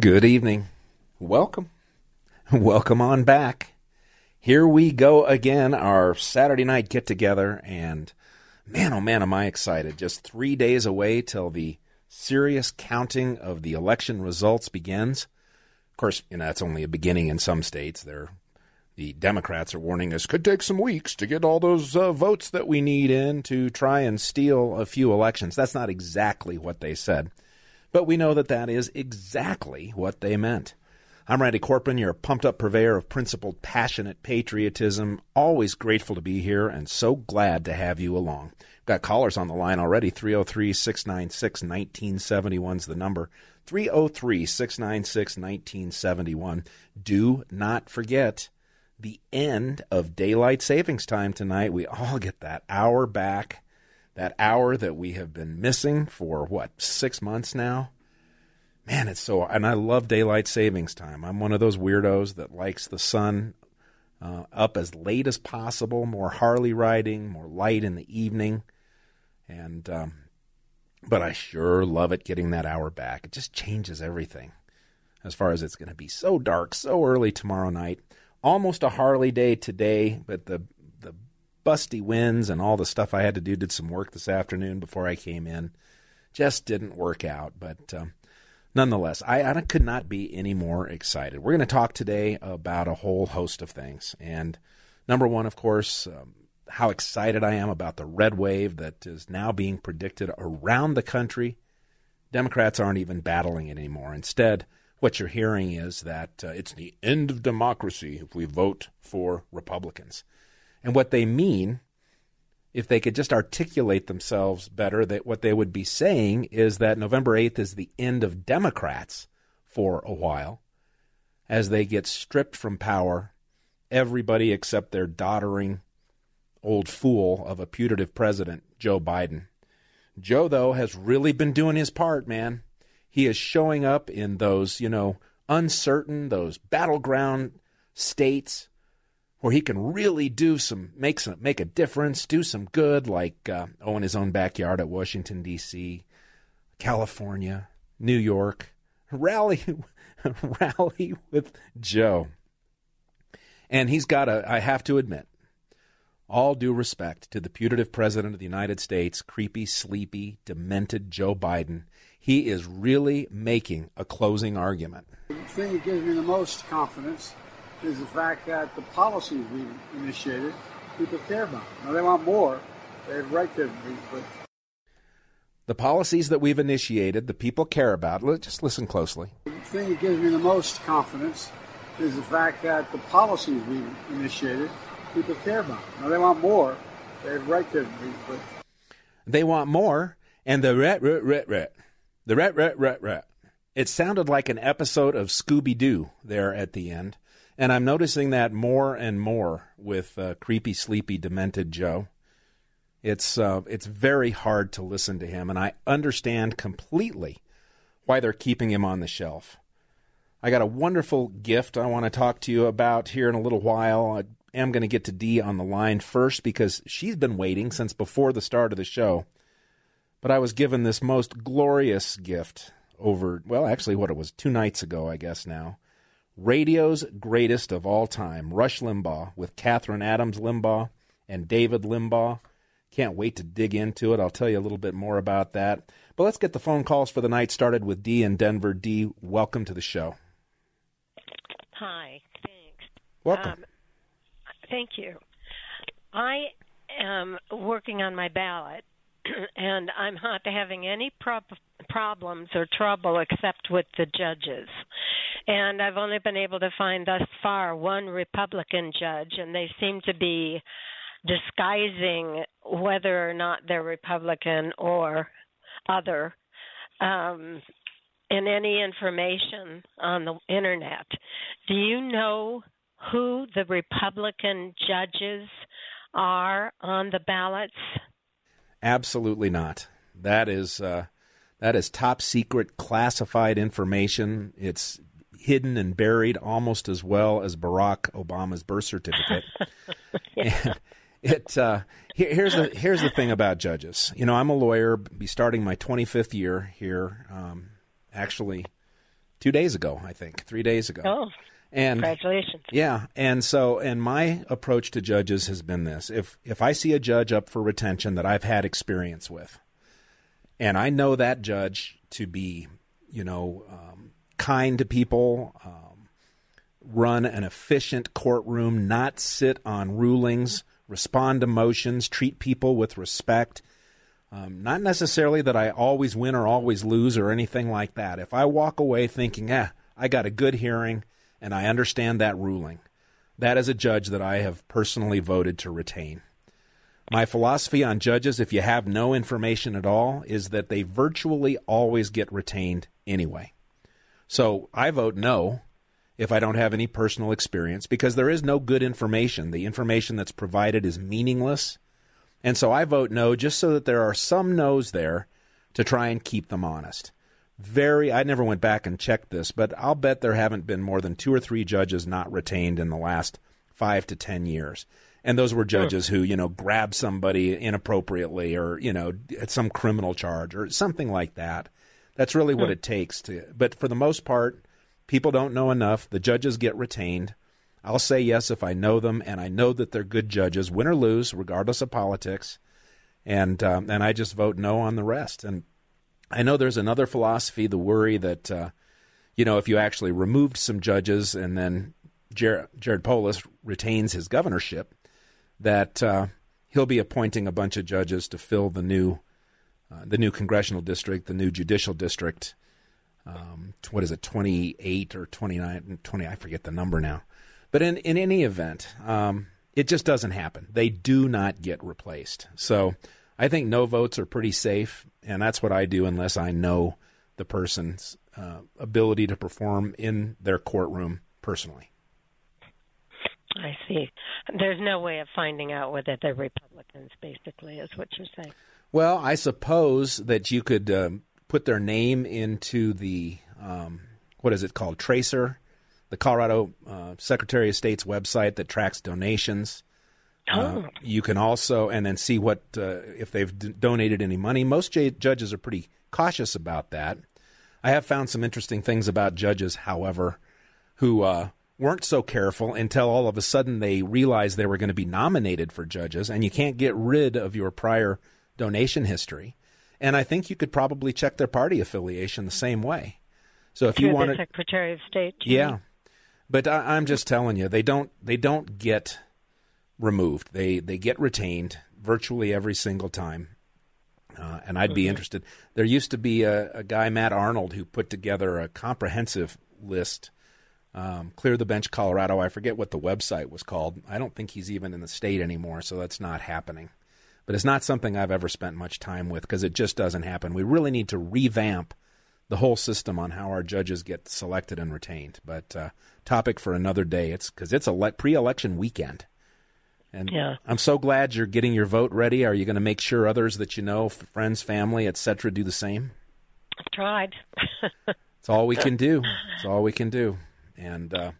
Good evening. Welcome. Welcome on back. Here we go again, our Saturday night get together, and man, oh man, am I excited. Just three days away till the serious counting of the election results begins. Of course, you know, that's only a beginning in some states. They're, the Democrats are warning us could take some weeks to get all those uh, votes that we need in to try and steal a few elections. That's not exactly what they said. But we know that that is exactly what they meant. I'm Randy Corporon, your pumped up purveyor of principled, passionate patriotism. Always grateful to be here and so glad to have you along. Got callers on the line already. 303 696 1971 is the number. 303 696 1971. Do not forget the end of daylight savings time tonight. We all get that hour back that hour that we have been missing for what six months now? Man it's so and i love daylight savings time. I'm one of those weirdos that likes the sun uh, up as late as possible more harley riding more light in the evening. And um, but i sure love it getting that hour back. It just changes everything as far as it's going to be so dark so early tomorrow night. Almost a harley day today but the busty winds and all the stuff I had to do. Did some work this afternoon before I came in. Just didn't work out, but um, nonetheless, I, I could not be any more excited. We're going to talk today about a whole host of things, and number one, of course. Um, how excited I am about the red wave that is now being predicted around the country. Democrats aren't even battling it anymore. Instead, what you're hearing is that uh, it's the end of democracy if we vote for Republicans. And what they mean, if they could just articulate themselves better, that what they would be saying is that November 8th is the end of Democrats for a while as they get stripped from power, everybody except their doddering old fool of a putative president, Joe Biden. Joe, though, has really been doing his part, man. He is showing up in those, you know, uncertain, those battleground states where he can really do some make some make a difference, do some good, like uh, oh, in his own backyard at Washington D.C., California, New York, rally rally with Joe, and he's got a. I have to admit, all due respect to the putative president of the United States, creepy, sleepy, demented Joe Biden, he is really making a closing argument. The thing that gives me the most confidence is the fact that the policies we initiated, people care about. Now they want more. They have right to be, but the policies that we've initiated, the people care about. Let's just listen closely. The thing that gives me the most confidence is the fact that the policies we initiated, people care about. Now they want more. They have right to be, but they want more, and the ret ret ret ret, the ret ret ret ret. It sounded like an episode of Scooby Doo there at the end. And I'm noticing that more and more with uh, creepy, sleepy, demented Joe. It's uh, it's very hard to listen to him, and I understand completely why they're keeping him on the shelf. I got a wonderful gift I want to talk to you about here in a little while. I am going to get to Dee on the line first because she's been waiting since before the start of the show. But I was given this most glorious gift over, well, actually, what it was, two nights ago, I guess now radio's greatest of all time, Rush Limbaugh, with Kathryn Adams Limbaugh and David Limbaugh. Can't wait to dig into it. I'll tell you a little bit more about that. But let's get the phone calls for the night started with Dee in Denver. Dee, welcome to the show. Hi, thanks. Welcome. Um, thank you. I am working on my ballot, and I'm not having any prob- problems or trouble except with the judges. And I've only been able to find thus far one Republican judge, and they seem to be disguising whether or not they're Republican or other. Um, in any information on the internet. Do you know who the Republican judges are on the ballots? Absolutely not. That is uh, that is top secret classified information. It's hidden and buried almost as well as Barack Obama's birth certificate. and it uh, here, here's the here's the thing about judges. You know, I'm a lawyer, be starting my 25th year here. Um, actually, two days ago, I think, three days ago. Oh, and congratulations! Yeah, and so and my approach to judges has been this: if if I see a judge up for retention that I've had experience with, and I know that judge to be, you know, um, kind to people, um, run an efficient courtroom, not sit on rulings, respond to motions, treat people with respect. Um, not necessarily that I always win or always lose or anything like that. If I walk away thinking, eh, I got a good hearing and I understand that ruling, that is a judge that I have personally voted to retain. My philosophy on judges, if you have no information at all, is that they virtually always get retained anyway. So I vote no if I don't have any personal experience because there is no good information. The information that's provided is meaningless. And so I vote no just so that there are some no's there to try and keep them honest very I never went back and checked this, but I'll bet there haven't been more than two or three judges not retained in the last five to ten years. And those were judges who, you know, grabbed somebody inappropriately or, you know, at some criminal charge or something like that. That's really what it takes to but for the most part, people don't know enough. The judges get retained. I'll say yes if I know them and I know that they're good judges, win or lose, regardless of politics. And um, and I just vote no on the rest. And I know there's another philosophy, the worry that, uh, you know, if you actually removed some judges and then Jared, Jared Polis retains his governorship, that uh, he'll be appointing a bunch of judges to fill the new, uh, the new congressional district, the new judicial district. Um, what is it, 28 or 29, 20, I forget the number now. But in, in any event, um, it just doesn't happen. They do not get replaced. So I think no votes are pretty safe, and that's what I do unless I know the person's uh, ability to perform in their courtroom personally. I see. There's no way of finding out whether they're Republicans, basically, is what you're saying. Well, I suppose that you could um, put their name into the, um, what is it called, Tracer, the Colorado uh, Secretary of State's website that tracks donations. Uh, Oh. you can also and then see what uh, if they've d- donated any money. Most j- judges are pretty cautious about that. I have found some interesting things about judges, however, who uh, weren't so careful until all of a sudden they realized they were going to be nominated for judges, and you can't get rid of your prior donation history. And I think you could probably check their party affiliation the same way. So if you want to, Secretary of State. yeah, but I, I'm just telling you, they don't they don't get removed. They they get retained virtually every single time. Uh, and I'd be interested. There used to be a, a guy, Matt Arnold, who put together a comprehensive list. Um, Clear the Bench, Colorado. I forget what the website was called. I don't think he's even in the state anymore, so that's not happening. But it's not something I've ever spent much time with because it just doesn't happen. We really need to revamp the whole system on how our judges get selected and retained. But uh, topic for another day. It's because it's a le- pre-election weekend, and Yeah. I'm so glad you're getting your vote ready. Are you going to make sure others that you know, f- friends, family, etc., do the same? I've tried. It's all we can do. It's all we can do. And uh,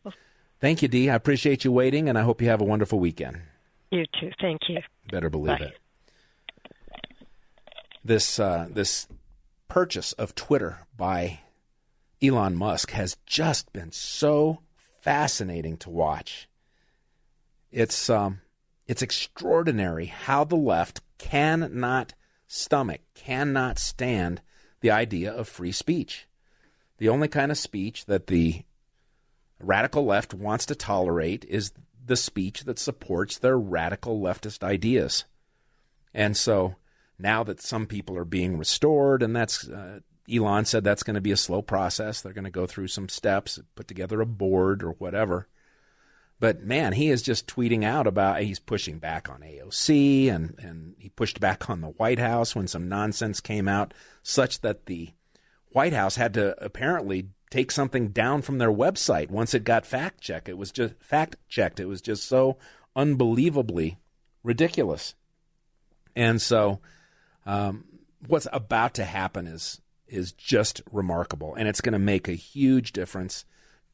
thank you, Dee. I appreciate you waiting, and I hope you have a wonderful weekend. you too. Thank you. Better believe Bye. it. This uh, this purchase of Twitter by Elon Musk has just been so fascinating to watch. It's um, it's extraordinary how the left cannot stomach, cannot stand the idea of free speech. The only kind of speech that the radical left wants to tolerate is the speech that supports their radical leftist ideas. And so now that some people are being restored, and that's uh, Elon said that's going to be a slow process. They're going to go through some steps, put together a board or whatever. But man, he is just tweeting out about he's pushing back on AOC and, and he pushed back on the White House when some nonsense came out, such that the White House had to apparently take something down from their website once it got fact checked. It was just fact checked. It was just so unbelievably ridiculous. And so, um, what's about to happen is is just remarkable, and it's going to make a huge difference.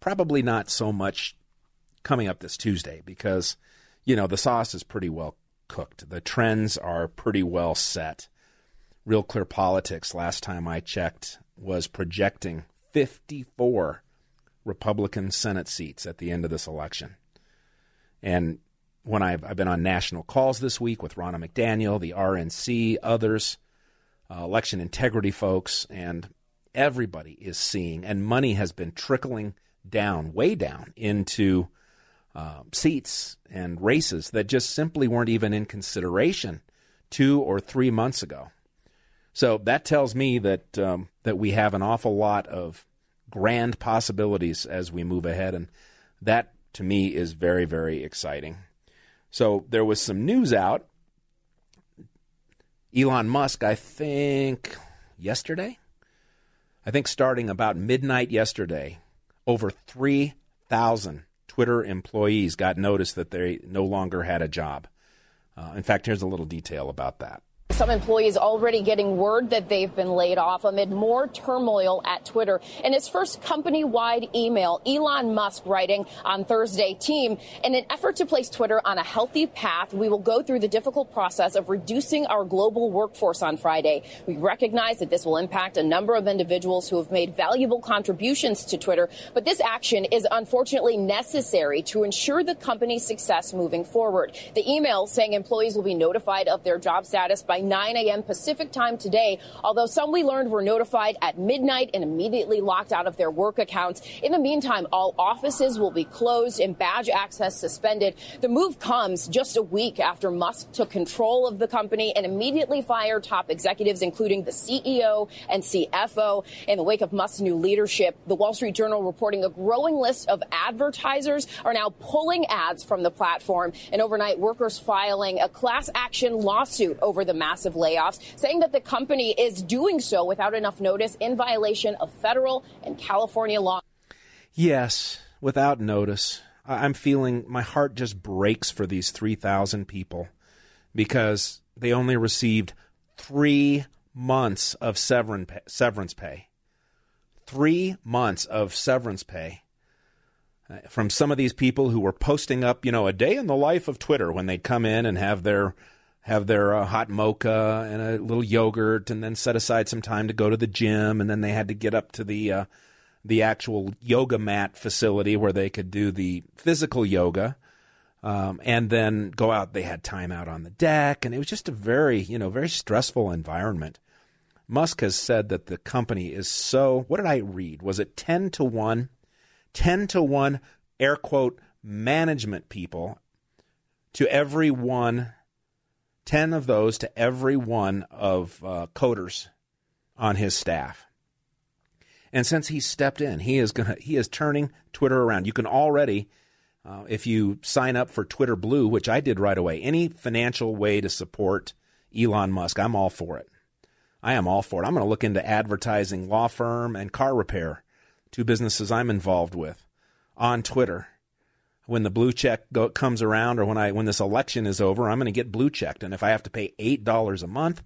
Probably not so much coming up this Tuesday because you know the sauce is pretty well cooked. The trends are pretty well set. Real Clear Politics, last time I checked, was projecting 54 Republican Senate seats at the end of this election. And when I've, I've been on national calls this week with Ronna McDaniel, the RNC, others, uh, election integrity folks, and everybody is seeing, and money has been trickling down, way down into uh, seats and races that just simply weren't even in consideration two or three months ago. So that tells me that um, that we have an awful lot of grand possibilities as we move ahead, and that to me is very very exciting. So there was some news out. Elon Musk, I think yesterday, I think starting about midnight yesterday, over three thousand Twitter employees got notice that they no longer had a job. Uh, in fact, here's a little detail about that. Some employees already getting word that they've been laid off amid more turmoil at Twitter. In his first company wide email, Elon Musk writing on Thursday, team, in an effort to place Twitter on a healthy path, we will go through the difficult process of reducing our global workforce on Friday. We recognize that this will impact a number of individuals who have made valuable contributions to Twitter, but this action is unfortunately necessary to ensure the company's success moving forward. The email saying employees will be notified of their job status by 9 a.m. Pacific time today, although some we learned were notified at midnight and immediately locked out of their work accounts. In the meantime, all offices will be closed and badge access suspended. The move comes just a week after Musk took control of the company and immediately fired top executives, including the CEO and CFO. In the wake of Musk's new leadership, the Wall Street Journal reporting a growing list of advertisers are now pulling ads from the platform, and overnight workers filing a class action lawsuit over the massive layoffs, saying that the company is doing so without enough notice in violation of federal and California law. Yes, without notice. I'm feeling my heart just breaks for these 3,000 people because they only received three months of severance pay. Three months of severance pay uh, from some of these people who were posting up, you know, a day in the life of Twitter when they'd come in and have their have their uh, hot mocha and a little yogurt, and then set aside some time to go to the gym, and then they had to get up to the uh, the actual yoga mat facility where they could do the physical yoga, um, and then go out. They had time out on the deck, and it was just a very you know very stressful environment. Musk has said that the company is so. What did I read? Was it ten to one? Ten to one, air quote, management people to every one 10 of those to every one of uh, coders on his staff. And since he stepped in, he is going to he is turning Twitter around. You can already uh, if you sign up for Twitter Blue, which I did right away, any financial way to support Elon Musk, I'm all for it. I am all for it. I'm going to look into advertising, law firm, and car repair, two businesses I'm involved with, on Twitter when the blue check go, comes around or when I when this election is over, I'm going to get blue checked. And if I have to pay eight dollars a month,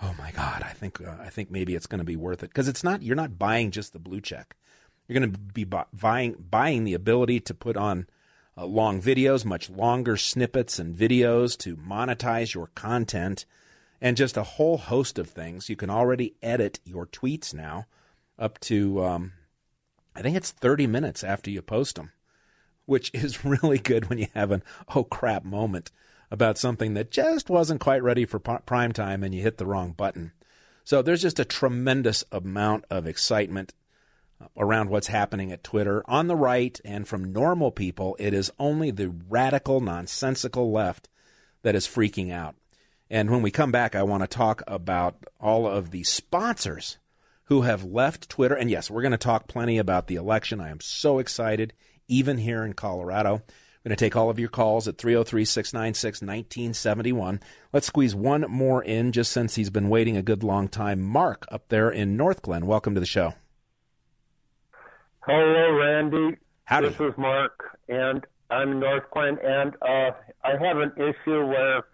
oh my God, I think uh, I think maybe it's going to be worth it because it's not you're not buying just the blue check. You're going to be buying buying the ability to put on uh, long videos, much longer snippets and videos to monetize your content, and just a whole host of things. You can already edit your tweets now up to um, I think it's 30 minutes after you post them which is really good when you have an oh crap moment about something that just wasn't quite ready for prime time and you hit the wrong button. So there's just a tremendous amount of excitement uh, around what's happening at Twitter on the right and from normal people. It is only the radical, nonsensical left that is freaking out. And when we come back, I want to talk about all of the sponsors who have left Twitter. And yes, we're going to talk plenty about the election. I am so excited even here in Colorado. I'm going to take all of your calls at 303 696 1971. Let's squeeze one more in just since he's been waiting a good long time. Mark up there in Northglenn, welcome to the show. Hello, Randy. Howdy. This is Mark, and I'm in Northglenn, and uh, I have an issue where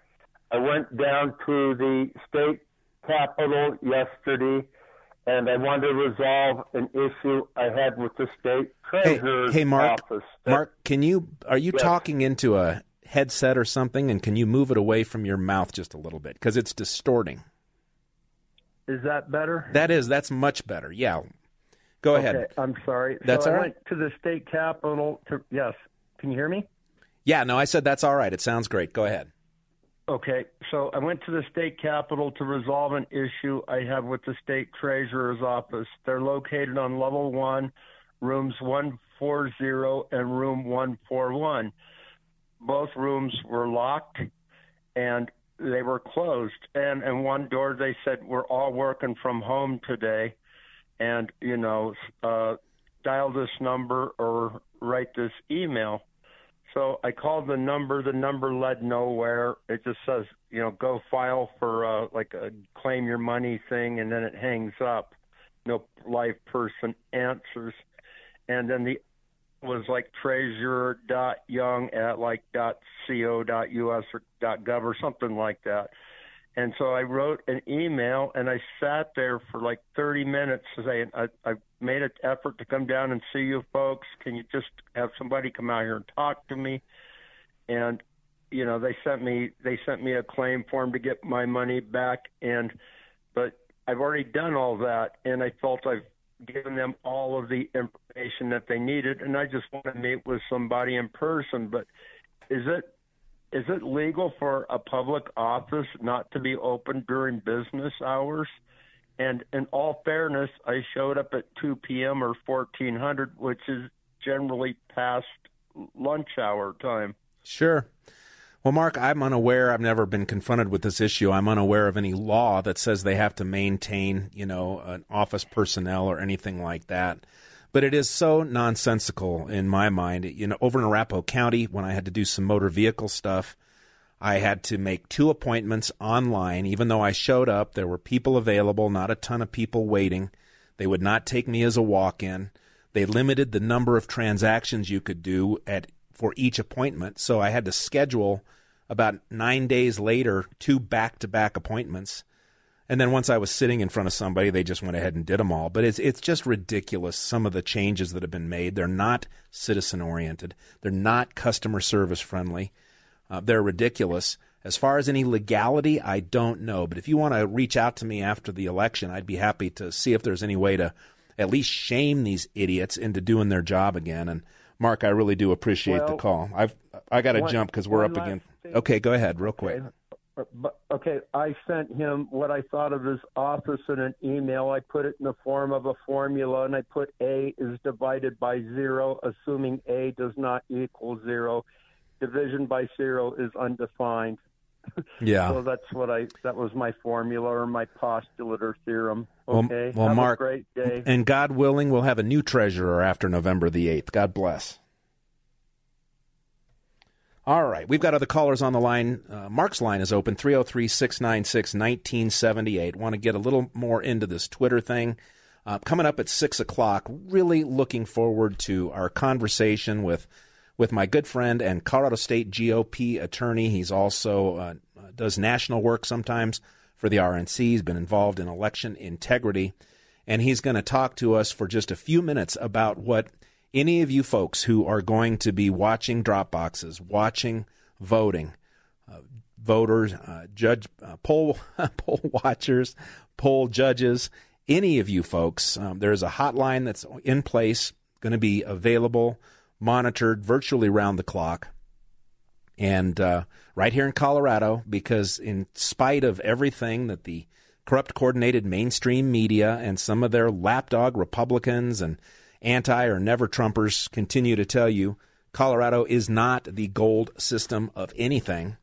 I went down to the state capitol yesterday, and I wanted to resolve an issue I had with the state treasurer's hey, hey, Mark. office. Mark, can you are you Yes. talking into a headset or something, and can you move it away from your mouth just a little bit because it's distorting? Is that better? That is that's much better. Yeah, go ahead. I'm sorry. That's so all I right. went to the state capitol to yes. Can you hear me? Yeah, no, I said that's all right. It sounds great. Go ahead. Okay, so I went to the state capitol to resolve an issue I have with the state treasurer's office. They're located on level one, rooms 140 and room 141. Both rooms were locked and they were closed. And and one door they said we're all working from home today, and you know, uh, dial this number or write this email. So I called the number. The number led nowhere. It just says, you know, go file for uh, like a claim your money thing, and then it hangs up. No live person answers, and then the was like treasurer dot young at like dot co dot us or dot gov or something like that. And so I wrote an email and I sat there for like 30 minutes saying, I, I made an effort to come down and see you folks. Can you just have somebody come out here and talk to me? And, you know, they sent me, they sent me a claim form to get my money back. And, but I've already done all that and I felt I've given them all of the information that they needed. And I just want to meet with somebody in person. But is it, is it legal for a public office not to be open during business hours? And in all fairness, I showed up at 2 p.m. or 1400, which is generally past lunch hour time. Sure. Well, Mark, I'm unaware. I've never been confronted with this issue. I'm unaware of any law that says they have to maintain, you know, an office personnel or anything like that. But it is so nonsensical in my mind. You know, over in Arapahoe County, when I had to do some motor vehicle stuff, I had to make two appointments online. Even though I showed up, there were people available, not a ton of people waiting. They would not take me as a walk in. They limited the number of transactions you could do at for each appointment. So I had to schedule about nine days later two back to back appointments. And then once I was sitting in front of somebody, they just went ahead and did them all. But it's it's just ridiculous. Some of the changes that have been made. They're not citizen oriented. They're not customer service friendly. Uh, they're ridiculous. As far as any legality, I don't know. But if you want to reach out to me after the election, I'd be happy to see if there's any way to at least shame these idiots into doing their job again. And Mark, I really do appreciate the call. I've I got to jump because we're up against. Okay, go ahead, real quick. Okay, I sent him what I thought of his office in an email. I put it in the form of a formula, and I put A is divided by zero, assuming A does not equal zero. Division by zero is undefined. Yeah. So that's what I. That was my formula or my postulate or theorem. Well, Okay. well, Have Mark, a great day. and God willing, we'll have a new treasurer after November the 8th. God bless. All right, we've got other callers on the line. Uh, Mark's line is open 303 696 1978. Want to get a little more into this Twitter thing. Uh, coming up at 6 o'clock, really looking forward to our conversation with with my good friend and Colorado State GOP attorney. He's also uh, does national work sometimes for the RNC. He's been involved in election integrity, and he's going to talk to us for just a few minutes about what any of you folks who are going to be watching drop boxes, watching voting, uh, voters, uh, judge, uh, poll poll watchers, poll judges, any of you folks, um, there's a hotline that's in place, going to be available, monitored virtually round the clock, and uh, right here in Colorado, because in spite of everything that the corrupt, coordinated mainstream media and some of their lapdog Republicans and anti or never Trumpers continue to tell you, Colorado is not the gold system of anything.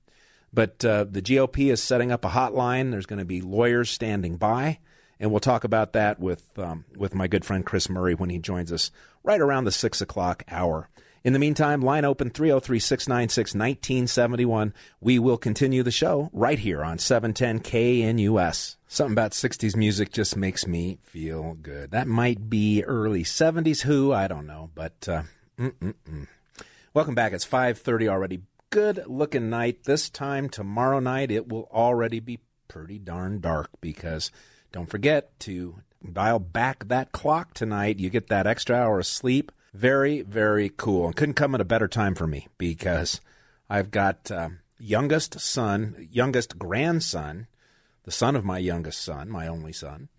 But uh, the GOP is setting up a hotline. There's going to be lawyers standing by, and we'll talk about that with um, with my good friend Chris Murray when he joins us right around the six o'clock hour. In the meantime, line open 303 696 1971. We will continue the show right here on 710 KNUS. Something about 60s music just makes me feel good. That might be early 70s Who, I don't know, but uh, welcome back. It's 5:30 already. Good looking night. This time tomorrow night it will already be pretty darn dark because don't forget to dial back that clock tonight. You get that extra hour of sleep very, very cool. And couldn't come at a better time for me because I've got uh, youngest son, youngest grandson, the son of my youngest son, my only son.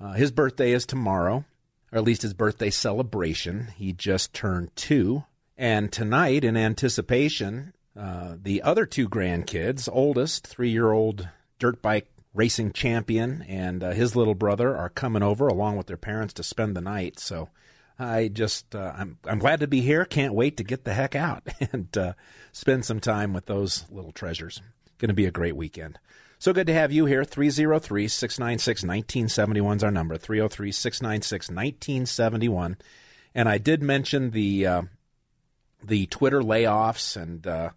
Uh, his birthday is tomorrow, or at least his birthday celebration. He just turned two. And tonight, in anticipation, uh, the other two grandkids, oldest, three year old dirt bike racing champion, and uh, his little brother are coming over along with their parents to spend the night. So I just uh, I'm I'm glad to be here. Can't wait to get the heck out and uh, spend some time with those little treasures. Going to be a great weekend. So good to have you here. 303 696 1971 is our number. 303 696 1971. And I did mention the uh, the Twitter layoffs and uh,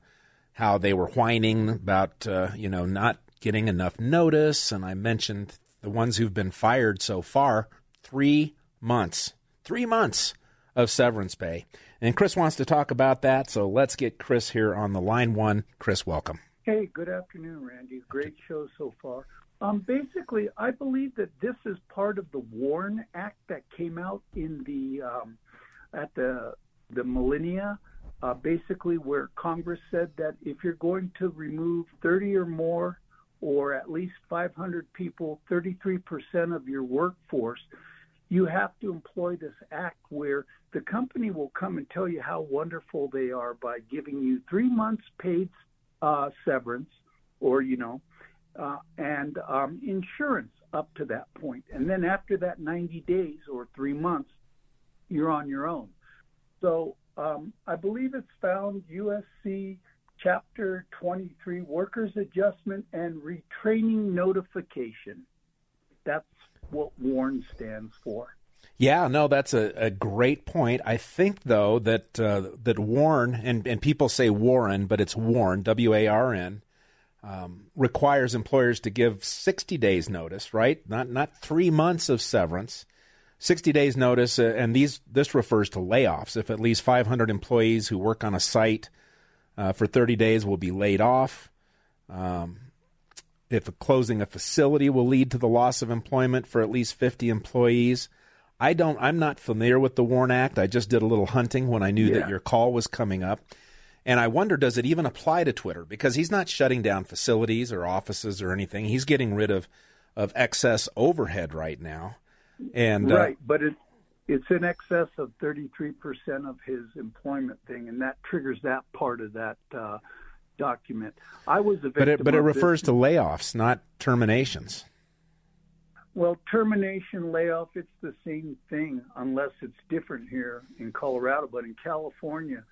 how they were whining about uh, you know not getting enough notice. And I mentioned the ones who've been fired so far three months three months of severance pay. And Chris wants to talk about that, so let's get Chris here on the line one. Chris, welcome. Hey, good afternoon, Randy. Great show so far. Um, basically, I believe that this is part of the WARN Act that came out in the um, at the the millennia. Uh, basically, where Congress said that if you're going to remove 30 or more, or at least 500 people, 33% of your workforce, you have to employ this act where the company will come and tell you how wonderful they are by giving you three months paid uh, severance or, you know, uh, and um, insurance up to that point. And then after that 90 days or three months, you're on your own. So um, I believe it's found USC Chapter 23 Workers Adjustment and Retraining Notification. That's what WARN stands for. Yeah, no, that's a, a great point. I think though that uh, that WARN and and people say Warren, but it's WARN, W A R N, um, requires employers to give sixty days notice, right? Not not three months of severance. 60 days notice uh, and these this refers to layoffs if at least 500 employees who work on a site uh, for 30 days will be laid off um, if closing a facility will lead to the loss of employment for at least 50 employees. I don't I'm not familiar with the WARN Act. I just did a little hunting when I knew yeah. that your call was coming up. And I wonder does it even apply to Twitter because he's not shutting down facilities or offices or anything. He's getting rid of of excess overhead right now. And uh, Right, uh, but it it's in excess of 33% of his employment thing and that triggers that part of that uh, document. I was a victim. But it, but it refers this. to layoffs, not terminations. Well, termination, layoff, it's the same thing unless it's different here in Colorado. But in California,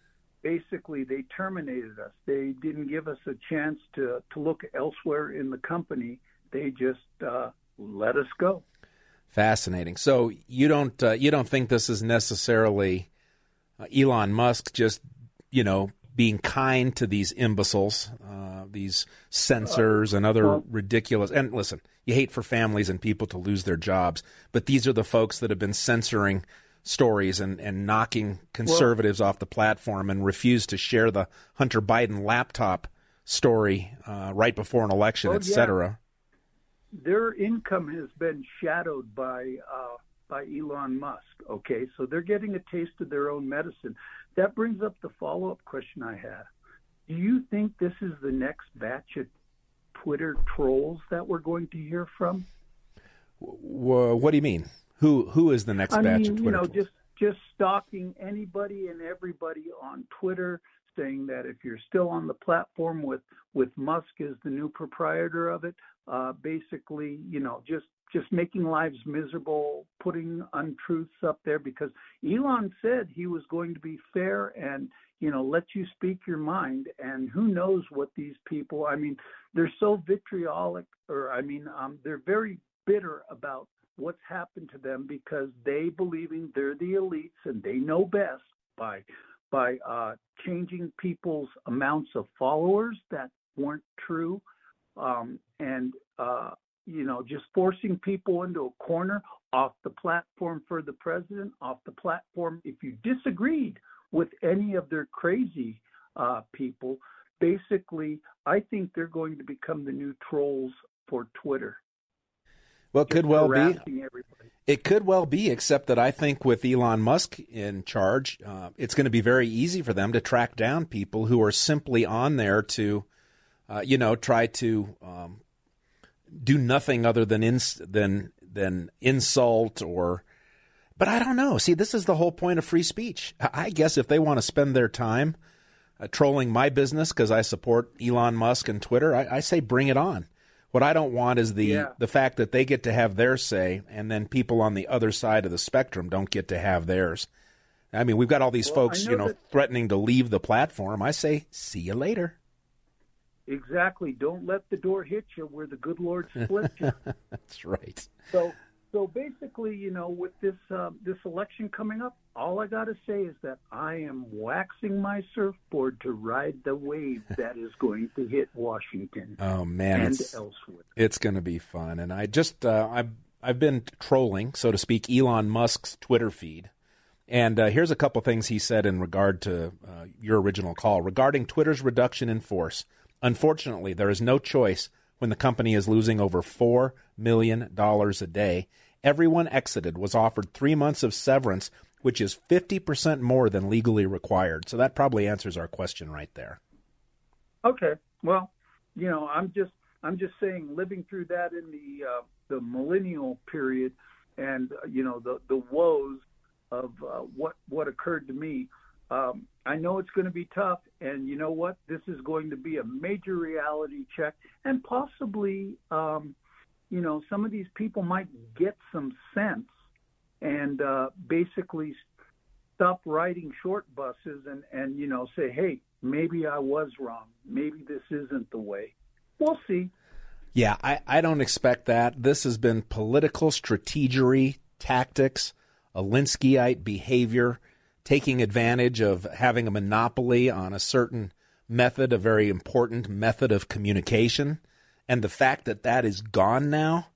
basically they terminated us. They didn't give us a chance to, to look elsewhere in the company. They just uh, let us go. Fascinating. So you don't uh, you don't think this is necessarily uh, Elon Musk just you know being kind to these imbeciles, uh, these censors and other ridiculous. And listen, you hate for families and people to lose their jobs, but these are the folks that have been censoring stories and, and knocking conservatives well, off the platform and refuse to share the Hunter Biden laptop story uh, right before an election, well, etc. Yeah. Their income has been shadowed by uh, by Elon Musk. Okay, so they're getting a taste of their own medicine. That brings up the follow up question I have. Do you think this is the next batch of Twitter trolls that we're going to hear from? What do you mean? Who who is the next I batch mean, of Twitter you know, trolls? just just stalking anybody and everybody on Twitter, saying that if you're still on the platform with with Musk as the new proprietor of it, uh, basically, you know, just just making lives miserable, putting untruths up there because Elon said he was going to be fair and you know let you speak your mind. And who knows what these people I mean they're so vitriolic or I mean um, they're very bitter about what's happened to them because they believing they're the elites and they know best by by uh, changing people's amounts of followers that weren't true, um, and uh, you know, just forcing people into a corner off the platform for the president, off the platform if you disagreed with any of their crazy uh, people. Basically, I think they're going to become the new trolls for Twitter. Well, it could well be. It could well be, except that I think with Elon Musk in charge, uh, it's going to be very easy for them to track down people who are simply on there to, uh, you know, try to um, do nothing other than ins- than than insult or. But I don't know. See, this is the whole point of free speech. I guess if they want to spend their time uh, trolling my business because I support Elon Musk and Twitter, I, I say bring it on. What I don't want is the yeah. the fact that they get to have their say, and then people on the other side of the spectrum don't get to have theirs. I mean, we've got all these well, folks, know you know, that... threatening to leave the platform. I say, see you later. Exactly. Don't let the door hit you where the good Lord split you. That's right. So, so basically, you know, with this uh, this election coming up, all I got to say is that I am waxing my surfboard to ride the wave that is going to hit Washington. Oh man, and it's, elsewhere. It's going to be fun, and I just uh, I've I've been trolling, so to speak, Elon Musk's Twitter feed. And uh, here's a couple things he said in regard to uh, your original call regarding Twitter's reduction in force. Unfortunately, there is no choice when the company is losing over $4 million a day. Everyone exited was offered three months of severance, which is 50% more than legally required. So that probably answers our question right there. Okay. Well, you know, I'm just I'm just saying living through that in the uh, the millennial period and uh, you know the the woes of uh, what what occurred to me um, I know it's going to be tough, and you know what? This is going to be a major reality check, and possibly, um, you know, some of these people might get some sense and uh, basically stop riding short buses and and you know say, hey, maybe I was wrong. Maybe this isn't the way. We'll see. Yeah, I, I don't expect that. This has been political strategery, tactics, Alinskyite behavior taking advantage of having a monopoly on a certain method, a very important method of communication. And the fact that that is gone now,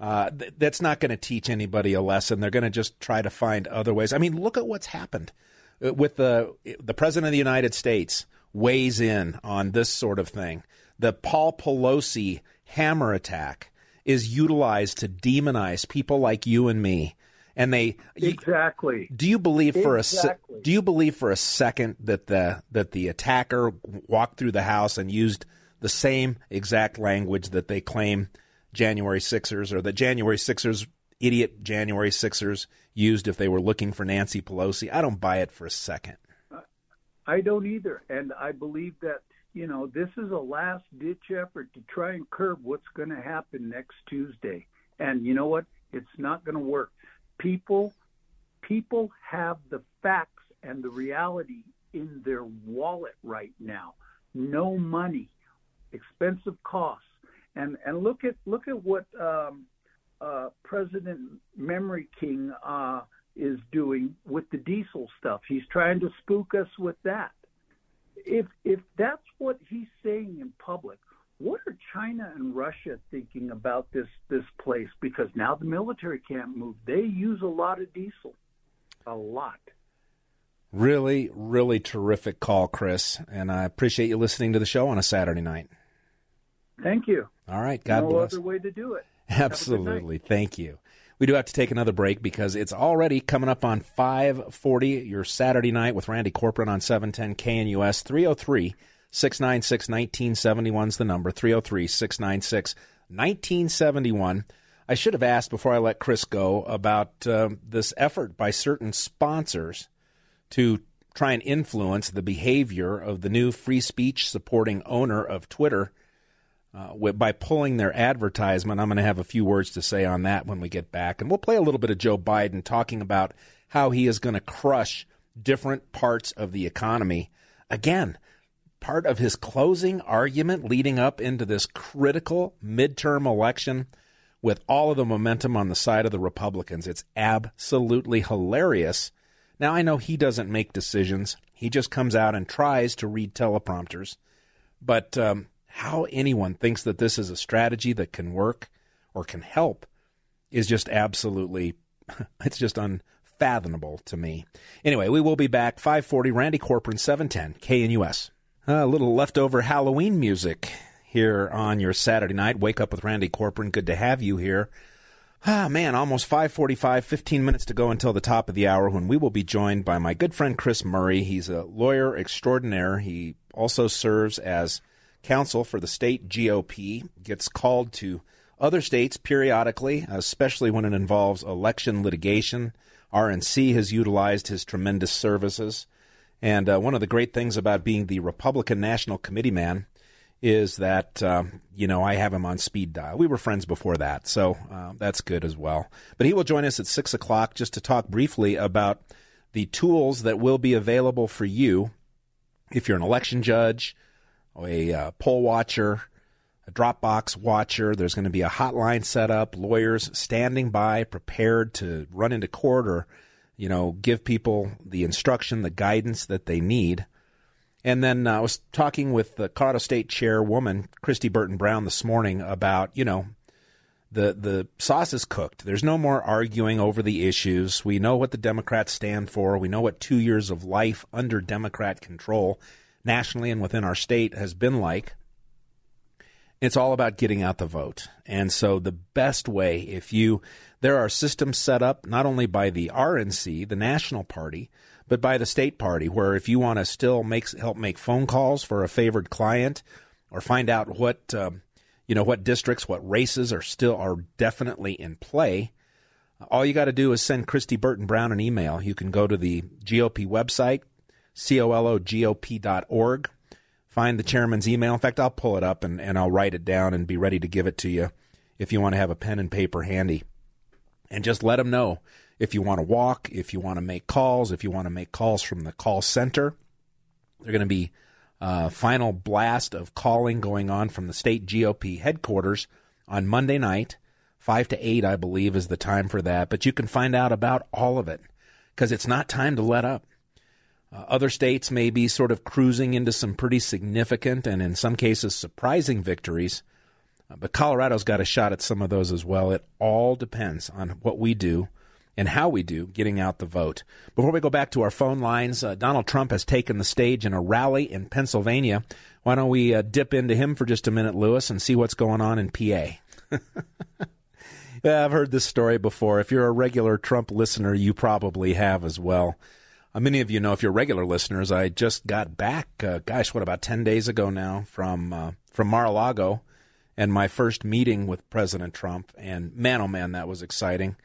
uh, th- that's not going to teach anybody a lesson. They're going to just try to find other ways. I mean, look at what's happened uh, with the the president of the United States weighs in on this sort of thing. The Paul Pelosi hammer attack is utilized to demonize people like you and me and they exactly. Do you believe for exactly. a do you believe for a second that the that the attacker walked through the house and used the same exact language that they claim January Sixers or the January Sixers idiot January Sixers used if they were looking for Nancy Pelosi? I don't buy it for a second. I don't either, and I believe that you know this is a last ditch effort to try and curb what's going to happen next Tuesday. And you know what? It's not going to work people people have the facts and the reality in their wallet right now. No money, expensive costs, and and look at look at what um, uh, President Memory King uh, is doing with the diesel stuff. He's trying to spook us with that. If if that's what he's saying in public, what are China and Russia thinking about this this place? Because now the military can't move. They use a lot of diesel, a lot. Really, really terrific call, Chris, and I appreciate you listening to the show on a Saturday night. Thank you. All right, God no bless. No other way to do it. Absolutely, thank you. We do have to take another break because it's already coming up on 540, your Saturday night with Randy Corporon on 710 KNUS 303 696 1971 is the number, 303 696 1971. I should have asked before I let Chris go about uh, this effort by certain sponsors to try and influence the behavior of the new free speech supporting owner of Twitter uh, by pulling their advertisement. I'm going to have a few words to say on that when we get back. And we'll play a little bit of Joe Biden talking about how he is going to crush different parts of the economy. Again, part of his closing argument leading up into this critical midterm election with all of the momentum on the side of the Republicans. It's absolutely hilarious Now, I know he doesn't make decisions, he just comes out and tries to read teleprompters. But um, how anyone thinks that this is a strategy that can work or can help is just absolutely, it's just unfathomable to me. Anyway, we will be back 540 Randy Corporon 710 KNUS. A little leftover Halloween music here on your Saturday night. Wake up with Randy Corporon. Good to have you here. Ah, man, almost 545, 15 minutes to go until the top of the hour when we will be joined by my good friend Chris Murray. He's a lawyer extraordinaire. He also serves as counsel for the state GOP, gets called to other states periodically, especially when it involves election litigation. RNC has utilized his tremendous services. And uh, one of the great things about being the Republican National Committee man is that um, you know I have him on speed dial. We were friends before that, so uh, that's good as well. But he will join us at six o'clock just to talk briefly about the tools that will be available for you if you're an election judge, a uh, poll watcher, a Dropbox watcher. There's going to be a hotline set up, lawyers standing by, prepared to run into court or you know give people the instruction, the guidance that they need. And then uh, I was talking with the Colorado State chairwoman, Kristi Burton Brown, this morning about, you know, the the sauce is cooked. There's no more arguing over the issues. We know what the Democrats stand for. We know what two years of life under Democrat control, nationally and within our state, has been like. It's all about getting out the vote. And so the best way, if you, there are systems set up not only by the RNC, the National Party, but by the state party, where if you want to still make help make phone calls for a favored client or find out what um, you know what districts, what races are still are definitely in play, all you got to do is send Kristi Burton Brown an email. You can go to the GOP website, cologop.org, find the chairman's email. In fact, I'll pull it up and, and I'll write it down and be ready to give it to you if you want to have a pen and paper handy. And just let them know if you want to walk, if you want to make calls, if you want to make calls from the call center. They're going to be uh, final blast of calling going on from the state GOP headquarters on Monday night. Five to eight, I believe, is the time for that. But you can find out about all of it because it's not time to let up. Uh, other states may be sort of cruising into some pretty significant and, in some cases, surprising victories. Uh, but Colorado's got a shot at some of those as well. It all depends on what we do and how we do getting out the vote. Before we go back to our phone lines, uh, Donald Trump has taken the stage in a rally in Pennsylvania. Why don't we uh, dip into him for just a minute, Lewis, and see what's going on in PA? yeah, I've heard this story before. If you're a regular Trump listener, you probably have as well. Uh, many of you know, if you're regular listeners, I just got back, uh, gosh, what, about 10 days ago now from, uh, from Mar-a-Lago and my first meeting with President Trump. And man, oh man, that was exciting.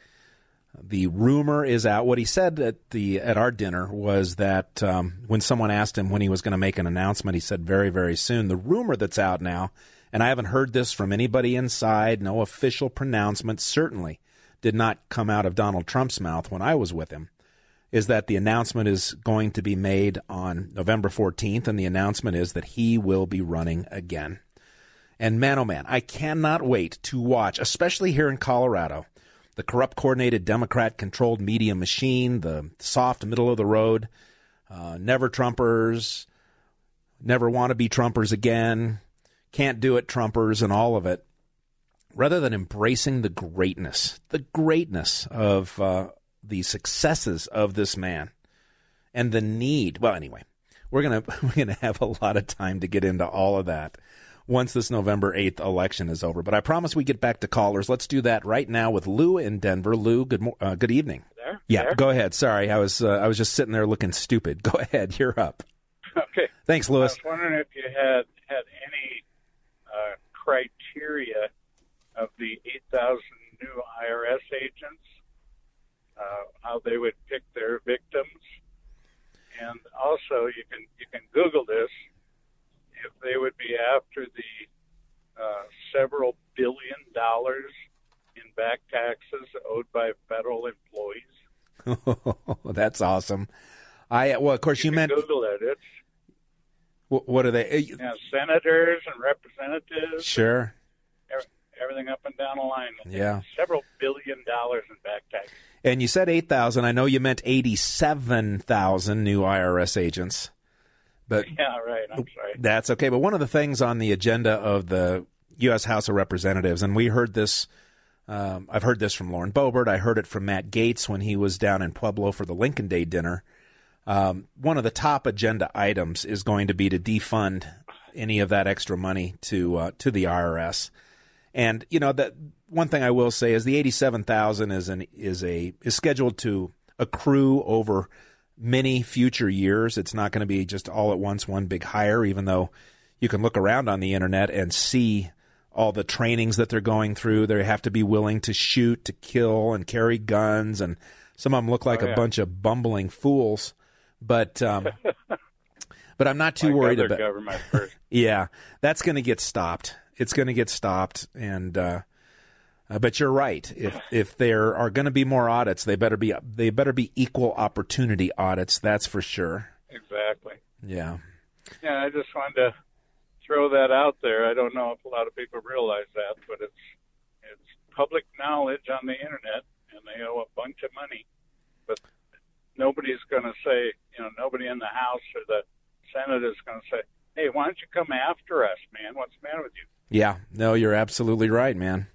The rumor is out. What he said at the at our dinner was that um, when someone asked him when he was going to make an announcement, he said very very soon. The rumor that's out now, and I haven't heard this from anybody inside. No official pronouncement. Certainly did not come out of Donald Trump's mouth when I was with him. Is that the announcement is going to be made on November 14th, and the announcement is that he will be running again. And man, oh man, I cannot wait to watch, especially here in Colorado the corrupt, coordinated, Democrat controlled media machine, the soft, middle of the road, uh, never Trumpers, never want to be Trumpers again, can't do it Trumpers, and all of it, rather than embracing the greatness, the greatness of uh, the successes of this man and the need. Well, anyway, we're gonna we're gonna have a lot of time to get into all of that once this November 8th election is over. But I promise we get back to callers. Let's do that right now with Lou in Denver. Lou, good mo- uh, good evening. There? Yeah, there? go ahead. Sorry, I was uh, I was just sitting there looking stupid. Go ahead, you're up. Okay. Thanks, Lewis. I was wondering if you had had any uh, criteria of the 8,000 new IRS agents, uh, how they would pick their victims, and also you can you can Google this if they would be after the uh, several billion dollars in back taxes owed by federal employees. That's awesome. I well, of course, you, you meant Google it. It's what, what are they? yeah, senators and representatives. Sure. Everything up and down the line. Yeah. Several billion dollars in back tax. And you said 8,000. I know you meant 87,000 new IRS agents. But yeah, right. I'm sorry. That's okay. But one of the things on the agenda of the U.S. House of Representatives, and we heard this, um, I've heard this from Lauren Boebert. I heard it from Matt Gaetz when he was down in Pueblo for the Lincoln Day dinner. Um, one of the top agenda items is going to be to defund any of that extra money to uh, to the IRS. And you know that one thing I will say is the eighty-seven thousand is an is a is scheduled to accrue over many future years. It's not going to be just all at once one big hire, even though you can look around on the internet and see all the trainings that they're going through. They have to be willing to shoot, to kill, and carry guns, and some of them look like Oh, yeah. a bunch of bumbling fools. But um, but I'm not too Like worried about. Yeah, that's going to get stopped. It's going to get stopped, and uh, uh, but you're right. If if there are going to be more audits, they better be they better be equal opportunity audits. That's for sure. Exactly. Yeah. Yeah, I just wanted to throw that out there. I don't know if a lot of people realize that, but it's it's public knowledge on the internet, and they owe a bunch of money. But nobody's going to say, you know, nobody in the House or the Senate is going to say, "Hey, why don't you come after us, man? What's the matter with you?" Yeah. No, you're absolutely right, man.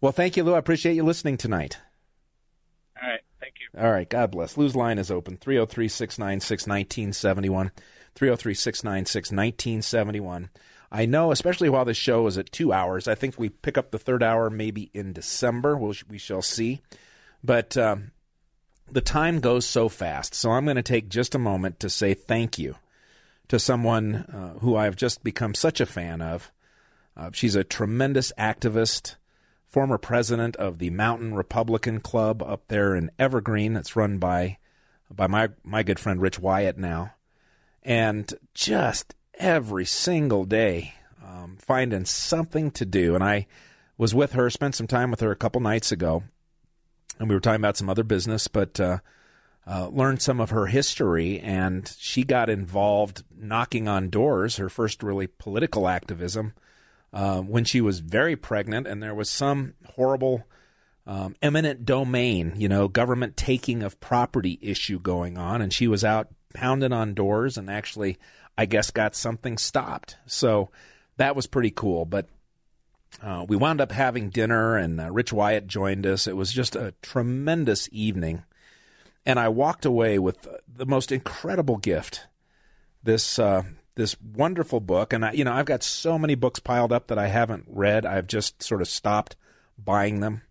Well, thank you, Lou. I appreciate you listening tonight. All right, thank you. All right. God bless. Lou's line is open 303 696 1971. 303 696 1971. I know, especially while this show is at two hours, I think we pick up the third hour maybe in December. We'll, we shall see. But um, the time goes so fast. So I'm going to take just a moment to say thank you to someone uh, who I've just become such a fan of. Uh, she's a tremendous activist, former president of the Mountain Republican Club up there in Evergreen. It's run by by my my good friend Rich Wyatt now, and just every single day um, finding something to do. And I was with her, spent some time with her a couple nights ago, and we were talking about some other business, but. Uh, uh, learned some of her history, and she got involved knocking on doors. Her first really political activism uh, when she was very pregnant, and there was some horrible um, eminent domain, you know, government taking of property issue going on, and she was out pounding on doors and actually, I guess, got something stopped. So that was pretty cool. But uh, we wound up having dinner, and uh, Rich Wyatt joined us. It was just a tremendous evening and I walked away with the most incredible gift. This uh, this wonderful book, and I, you know I've got so many books piled up that I haven't read. I've just sort of stopped buying them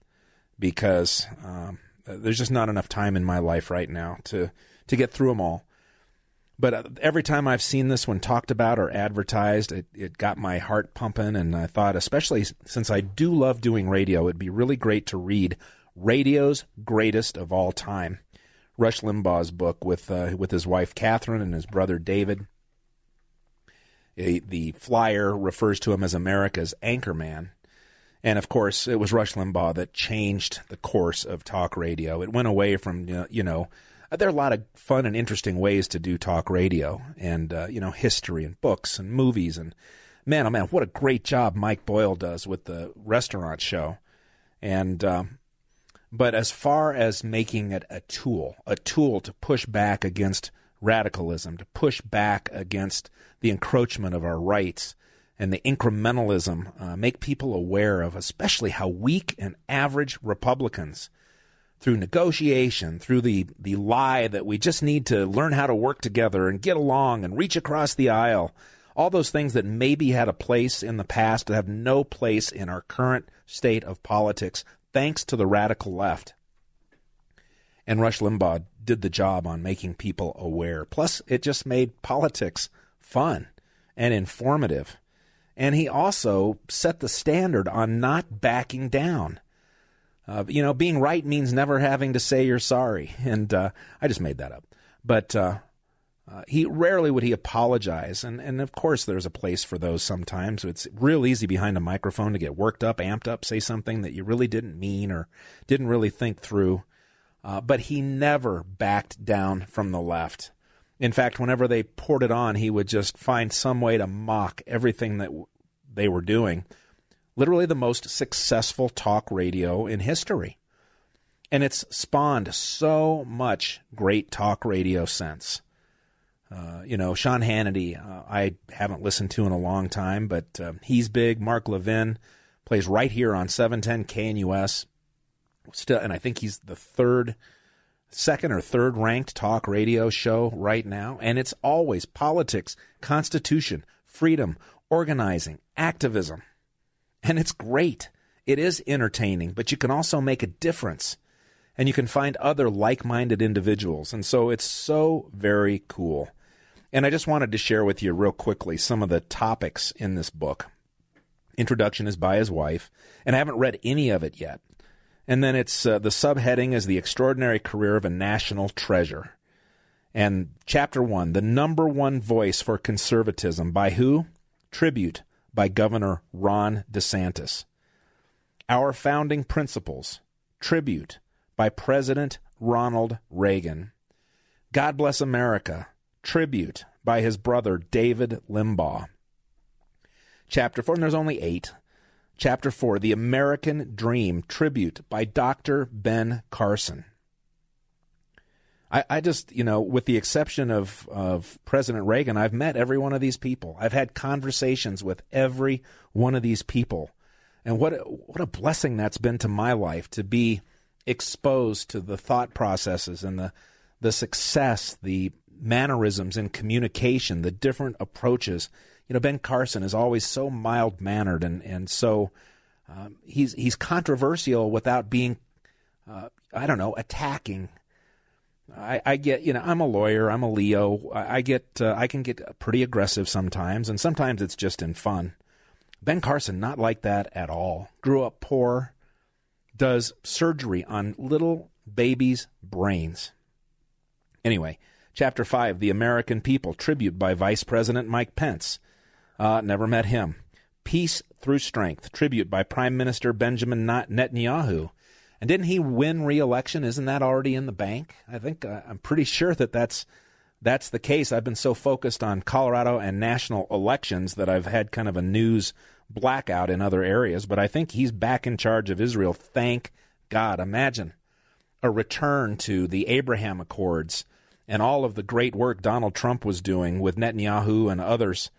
because um, there's just not enough time in my life right now to to get through them all. But uh, every time I've seen this one talked about or advertised, it, it got my heart pumping, and I thought, especially since I do love doing radio, it'd be really great to read radio's greatest of all time. Rush Limbaugh's book with uh, with his wife Kathryn and his brother David. A, the flyer refers to him as America's anchorman, and of course, it was Rush Limbaugh that changed the course of talk radio. It went away from you know, there are a lot of fun and interesting ways to do talk radio, and uh, you know history and books and movies and man, oh man, what a great job Mike Boyle does with the restaurant show, and. Um, but as far as making it a tool, a tool to push back against radicalism, to push back against the encroachment of our rights and the incrementalism, uh, make people aware of especially how weak and average Republicans, through negotiation, through the, the lie that we just need to learn how to work together and get along and reach across the aisle, all those things that maybe had a place in the past that have no place in our current state of politics thanks to the radical left. And Rush Limbaugh did the job on making people aware. Plus, it just made politics fun and informative. And he also set the standard on not backing down. Uh, you know, being right means never having to say you're sorry. And uh, I just made that up. But uh, uh, he rarely would he apologize, and and of course there's a place for those sometimes. It's real easy behind a microphone to get worked up, amped up, say something that you really didn't mean or didn't really think through. Uh, but he never backed down from the left. In fact, whenever they poured it on, he would just find some way to mock everything that w- they were doing. literally the most successful talk radio in history. And it's spawned so much great talk radio sense. Uh, you know, Sean Hannity, uh, I haven't listened to in a long time, but uh, he's big. Mark Levin plays right here on 710 KNUS. Still, and I think he's the third, second or third ranked talk radio show right now. And it's always politics, constitution, freedom, organizing, activism. And it's great. It is entertaining, but you can also make a difference. And you can find other like minded individuals. And so it's so very cool. And I just wanted to share with you real quickly some of the topics in this book. Introduction is by his wife, and I haven't read any of it yet. And then it's uh, the subheading is the extraordinary career of a national treasure. And chapter one, the number one voice for conservatism by who? Tribute by Governor Ron DeSantis. Our founding principles. Tribute by President Ronald Reagan. God Bless America Tribute by his brother David Limbaugh. Chapter 4, and there's only eight. Chapter 4, The American Dream Tribute by Dr. Ben Carson. I, I, just, you know, with the exception of, of President Reagan, I've met every one of these people. I've had conversations with every one of these people. And what, what a blessing that's been to my life to be exposed to the thought processes and the, the success, the mannerisms in communication, the different approaches. You know, Ben Carson is always so mild mannered and and so um, he's he's controversial without being, uh, I don't know, attacking. I, I, get, you know, I'm a lawyer. I'm a Leo. I, I get, uh, I can get pretty aggressive sometimes, and sometimes it's just in fun. Ben Carson, not like that at all. Grew up poor, does surgery on little babies' brains. Anyway, Chapter 5 The American People, tribute by Vice President Mike Pence. Uh, never met him. Peace Through Strength, tribute by Prime Minister Benjamin Netanyahu. And didn't he win re-election? Isn't that already in the bank? I think uh, I'm pretty sure that that's that's the case. I've been so focused on Colorado and national elections that I've had kind of a news blackout in other areas. But I think he's back in charge of Israel. Thank God. Imagine a return to the Abraham Accords and all of the great work Donald Trump was doing with Netanyahu and others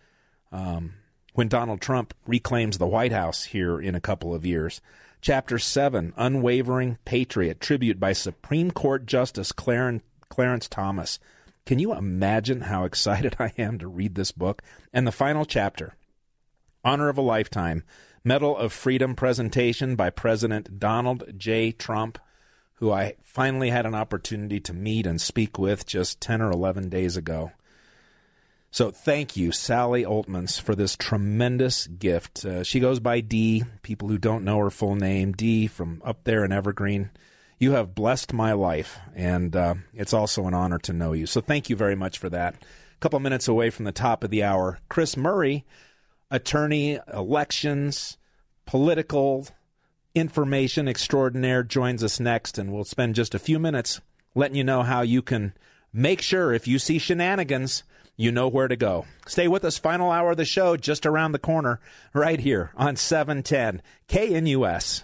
um, when Donald Trump reclaims the White House here in a couple of years. Chapter 7 Unwavering Patriot, tribute by Supreme Court Justice Clarence, Clarence Thomas. Can you imagine how excited I am to read this book? And the final chapter Honor of a Lifetime Medal of Freedom presentation by President Donald J. Trump who I finally had an opportunity to meet and speak with just 10 or 11 days ago. So thank you, Sally Altmans, for this tremendous gift. Uh, she goes by D. People who don't know her full name, D from up there in Evergreen. You have blessed my life, and uh, it's also an honor to know you. So thank you very much for that. A couple minutes away from the top of the hour, Chris Murray, attorney, elections, political, information extraordinaire joins us next, and we'll spend just a few minutes letting you know how you can make sure if you see shenanigans, you know where to go. Stay with us, final hour of the show just around the corner, right here on 710 KNUS.